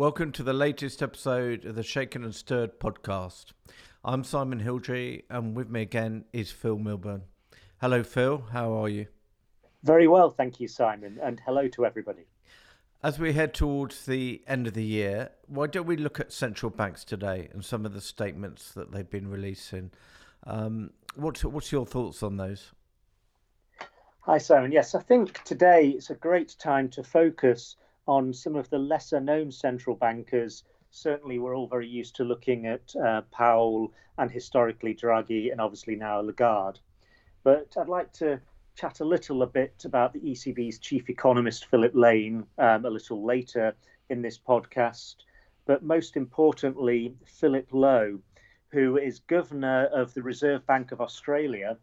Welcome to the latest episode of the Shaken and Stirred podcast. I'm Simon Hildrey, and with me again is Phil Milburn. Hello, Phil. How are you? Very well, thank you, Simon, and hello to everybody. As we head towards the end of the year, why don't we look at central banks today and some of the statements that they've been releasing? Um, what's what's your thoughts on those? Hi, Simon. Yes, I think today it's a great time to focus on some of the lesser known central bankers. Certainly, we're all very used to looking at uh, Powell and historically Draghi and obviously now Lagarde. But I'd like to chat a little a bit about the ECB's chief economist, Philip Lane, um, a little later in this podcast. But most importantly, Philip Lowe, who is governor of the Reserve Bank of Australia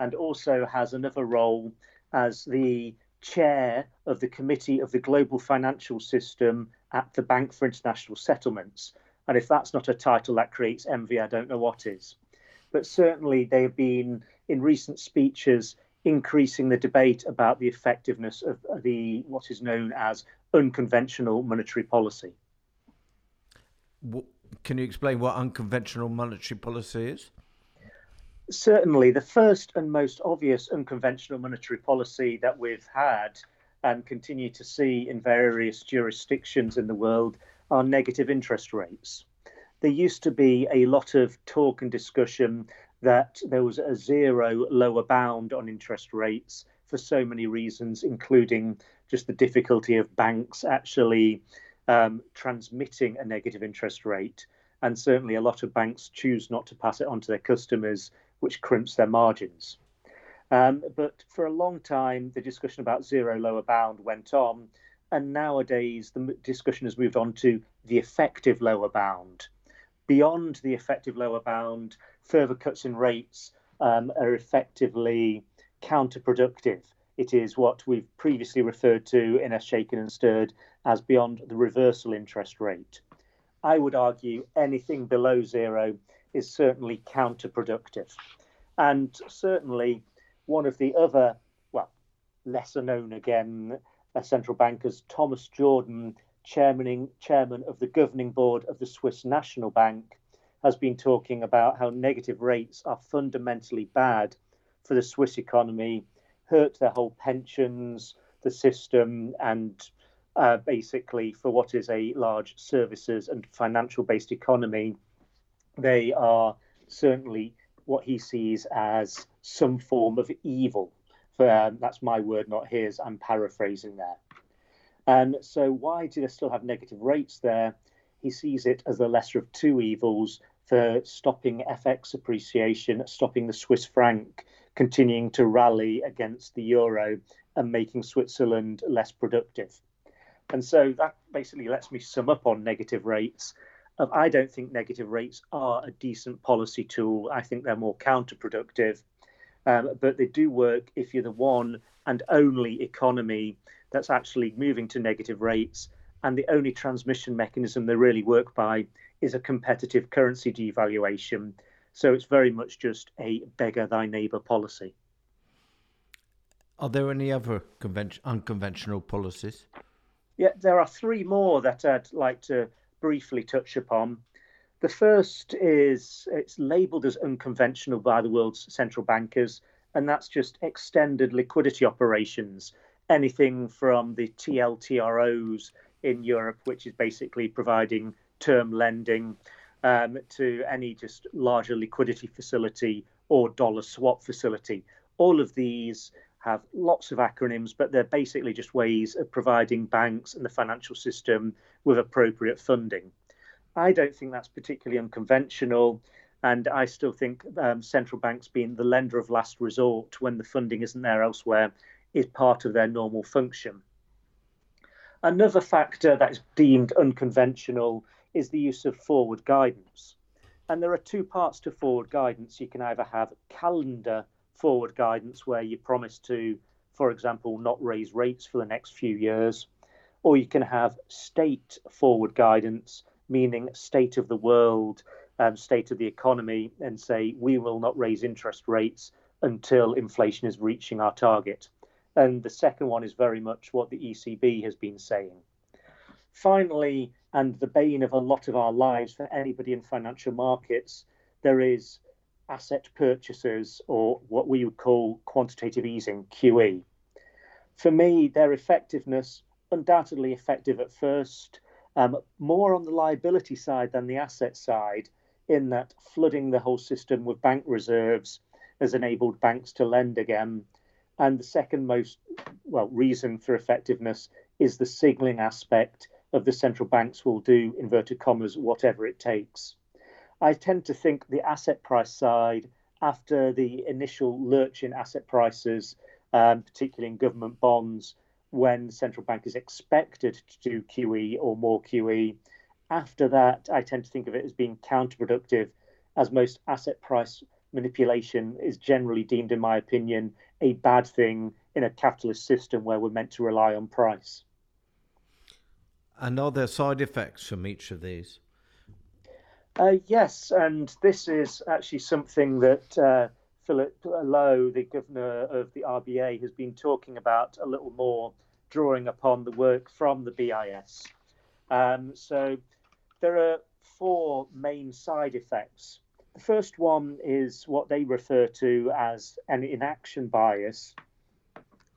and also has another role as the chair of the Committee of the Global Financial System at the Bank for International Settlements. And if that's not a title that creates envy, I don't know what is. But certainly, they have been in recent speeches increasing the debate about the effectiveness of the what is known as unconventional monetary policy. Can you explain what unconventional monetary policy is? Certainly the first and most obvious unconventional monetary policy that we've had and continue to see in various jurisdictions in the world are negative interest rates. There used to be a lot of talk and discussion that there was a zero lower bound on interest rates for so many reasons, including just the difficulty of banks actually um, transmitting a negative interest rate. And certainly, a lot of banks choose not to pass it on to their customers which crimps their margins. Um, but for a long time, the discussion about zero lower bound went on, and nowadays the discussion has moved on to the effective lower bound. Beyond the effective lower bound, further cuts in rates um, are effectively counterproductive. It is what we've previously referred to in a shaken and stirred as beyond the reversal interest rate. I would argue anything below zero is certainly counterproductive. And certainly one of the other, well, lesser known again, uh, central bankers, Thomas Jordan, chairman, chairman of the governing board of the Swiss National Bank, has been talking about how negative rates are fundamentally bad for the Swiss economy, hurt their whole pensions, the system, and uh, basically for what is a large services and financial based economy they are certainly what he sees as some form of evil. Um, that's my word, not his. I'm paraphrasing there. And so, why do they still have negative rates there? He sees it as the lesser of two evils for stopping FX appreciation, stopping the Swiss franc continuing to rally against the euro, and making Switzerland less productive. And so that basically lets me sum up on negative rates I don't think negative rates are a decent policy tool. I think they're more counterproductive. Um, but they do work if you're the one and only economy that's actually moving to negative rates. And the only transmission mechanism they really work by is a competitive currency devaluation. So it's very much just a beggar thy neighbour policy. Are there any other unconventional policies? Yeah, there are three more that I'd like to briefly touch upon. The first is it's labeled as unconventional by the world's central bankers, and that's just extended liquidity operations. Anything from the TLTROs in Europe, which is basically providing term lending, um, to any just larger liquidity facility or dollar swap facility. All of these have lots of acronyms, but they're basically just ways of providing banks and the financial system with appropriate funding. I don't think that's particularly unconventional. And I still think um, central banks being the lender of last resort when the funding isn't there elsewhere is part of their normal function. Another factor that is deemed unconventional is the use of forward guidance. And there are two parts to forward guidance. You can either have calendar forward guidance where you promise to, for example, not raise rates for the next few years, or you can have state forward guidance, meaning state of the world, um, state of the economy, and say we will not raise interest rates until inflation is reaching our target. And the second one is very much what the ECB has been saying. Finally, and the bane of a lot of our lives for anybody in financial markets, there is asset purchases or what we would call quantitative easing, QE. For me, their effectiveness, undoubtedly effective at first, um, more on the liability side than the asset side, in that flooding the whole system with bank reserves has enabled banks to lend again. And the second most well reason for effectiveness is the signaling aspect of the central banks will do inverted commas whatever it takes. I tend to think the asset price side, after the initial lurch in asset prices, um, particularly in government bonds, when central bank is expected to do QE or more QE. After that, I tend to think of it as being counterproductive, as most asset price manipulation is generally deemed, in my opinion, a bad thing in a capitalist system where we're meant to rely on price. And are there side effects from each of these? Uh, yes, and this is actually something that uh, Philip Lowe, the governor of the RBA, has been talking about a little more, drawing upon the work from the BIS. Um, so there are four main side effects. The first one is what they refer to as an inaction bias,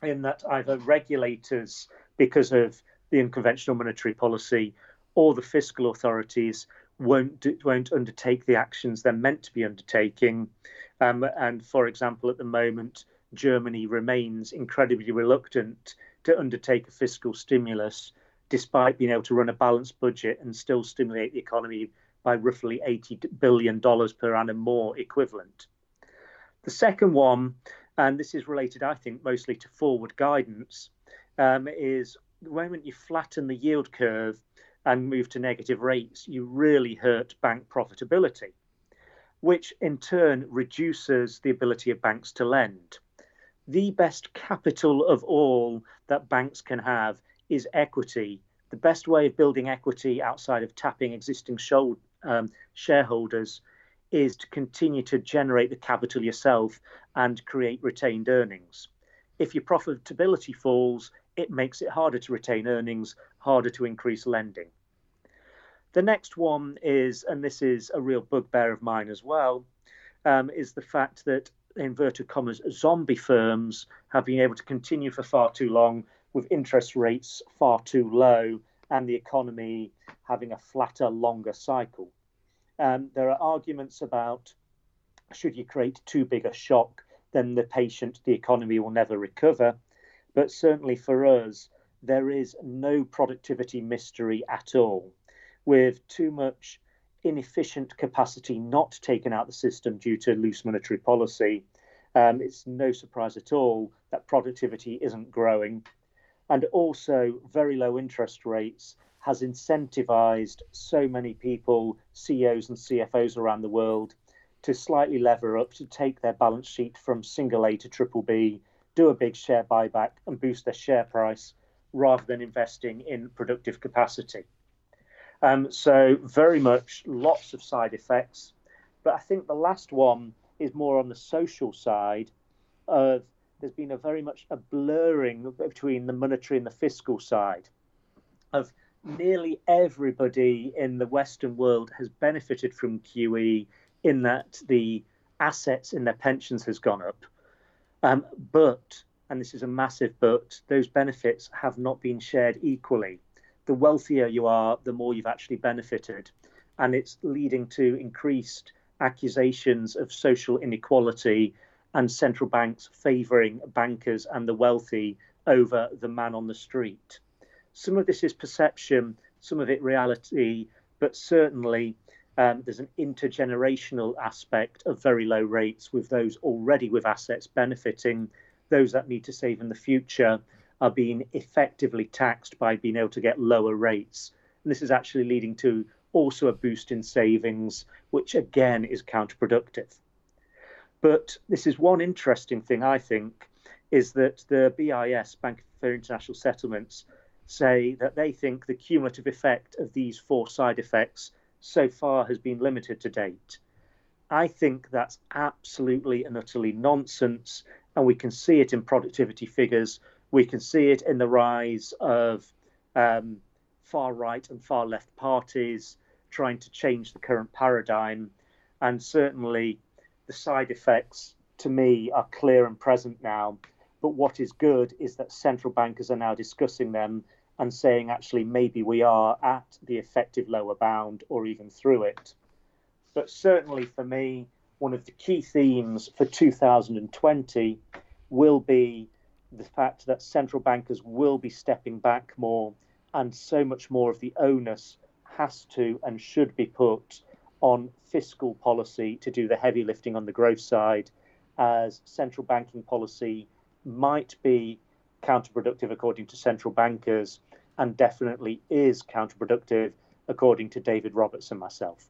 in that either regulators, because of the unconventional monetary policy, or the fiscal authorities won't won't undertake the actions they're meant to be undertaking. Um, and for example, at the moment, Germany remains incredibly reluctant to undertake a fiscal stimulus, despite being able to run a balanced budget and still stimulate the economy by roughly $80 billion per annum more equivalent. The second one, and this is related, I think, mostly to forward guidance, um, is the moment you flatten the yield curve and move to negative rates, you really hurt bank profitability, which in turn reduces the ability of banks to lend. The best capital of all that banks can have is equity. The best way of building equity outside of tapping existing um, shareholders is to continue to generate the capital yourself and create retained earnings. If your profitability falls, it makes it harder to retain earnings, harder to increase lending. The next one is, and this is a real bugbear of mine as well, um, is the fact that inverted commas zombie firms have been able to continue for far too long with interest rates far too low and the economy having a flatter, longer cycle. Um, there are arguments about should you create too big a shock, then the patient, the economy will never recover. But certainly for us, there is no productivity mystery at all with too much inefficient capacity not taken out the system due to loose monetary policy, um, it's no surprise at all that productivity isn't growing. And also, very low interest rates has incentivized so many people, CEOs and CFOs around the world, to slightly lever up, to take their balance sheet from single A to triple B, do a big share buyback, and boost their share price rather than investing in productive capacity. Um, so very much lots of side effects. But I think the last one is more on the social side of there's been a very much a blurring between the monetary and the fiscal side of nearly everybody in the Western world has benefited from QE in that the assets in their pensions has gone up. Um, but, and this is a massive but, those benefits have not been shared equally the wealthier you are, the more you've actually benefited. And it's leading to increased accusations of social inequality and central banks favouring bankers and the wealthy over the man on the street. Some of this is perception, some of it reality, but certainly um, there's an intergenerational aspect of very low rates with those already with assets benefiting, those that need to save in the future, are being effectively taxed by being able to get lower rates. And this is actually leading to also a boost in savings, which again is counterproductive. But this is one interesting thing, I think, is that the BIS, Bank for International Settlements, say that they think the cumulative effect of these four side effects so far has been limited to date. I think that's absolutely and utterly nonsense, and we can see it in productivity figures we can see it in the rise of um, far right and far left parties trying to change the current paradigm. And certainly the side effects to me are clear and present now. But what is good is that central bankers are now discussing them and saying, actually, maybe we are at the effective lower bound or even through it. But certainly for me, one of the key themes for 2020 will be the fact that central bankers will be stepping back more, and so much more of the onus has to and should be put on fiscal policy to do the heavy lifting on the growth side, as central banking policy might be counterproductive according to central bankers, and definitely is counterproductive according to David Roberts and myself.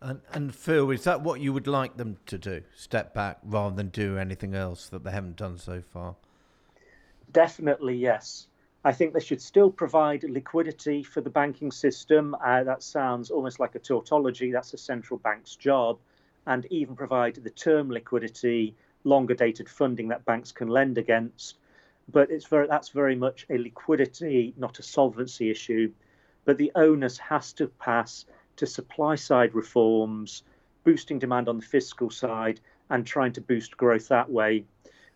And, and Phil, is that what you would like them to do? Step back rather than do anything else that they haven't done so far? Definitely, yes. I think they should still provide liquidity for the banking system. Uh, that sounds almost like a tautology. That's a central bank's job. And even provide the term liquidity, longer dated funding that banks can lend against. But it's very, that's very much a liquidity, not a solvency issue. But the onus has to pass to supply side reforms, boosting demand on the fiscal side, and trying to boost growth that way.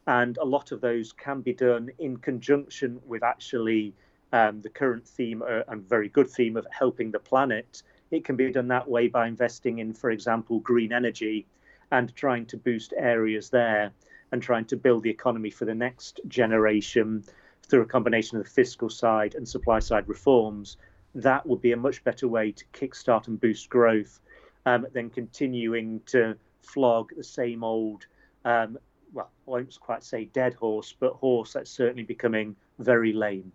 And a lot of those can be done in conjunction with actually um, the current theme uh, and very good theme of helping the planet. It can be done that way by investing in, for example, green energy and trying to boost areas there and trying to build the economy for the next generation through a combination of the fiscal side and supply side reforms that would be a much better way to kickstart and boost growth um, than continuing to flog the same old, um, well, I won't quite say dead horse, but horse that's certainly becoming very lame.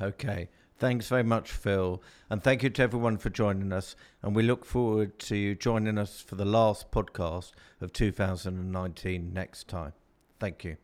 Okay. Thanks very much, Phil. And thank you to everyone for joining us. And we look forward to you joining us for the last podcast of 2019 next time. Thank you.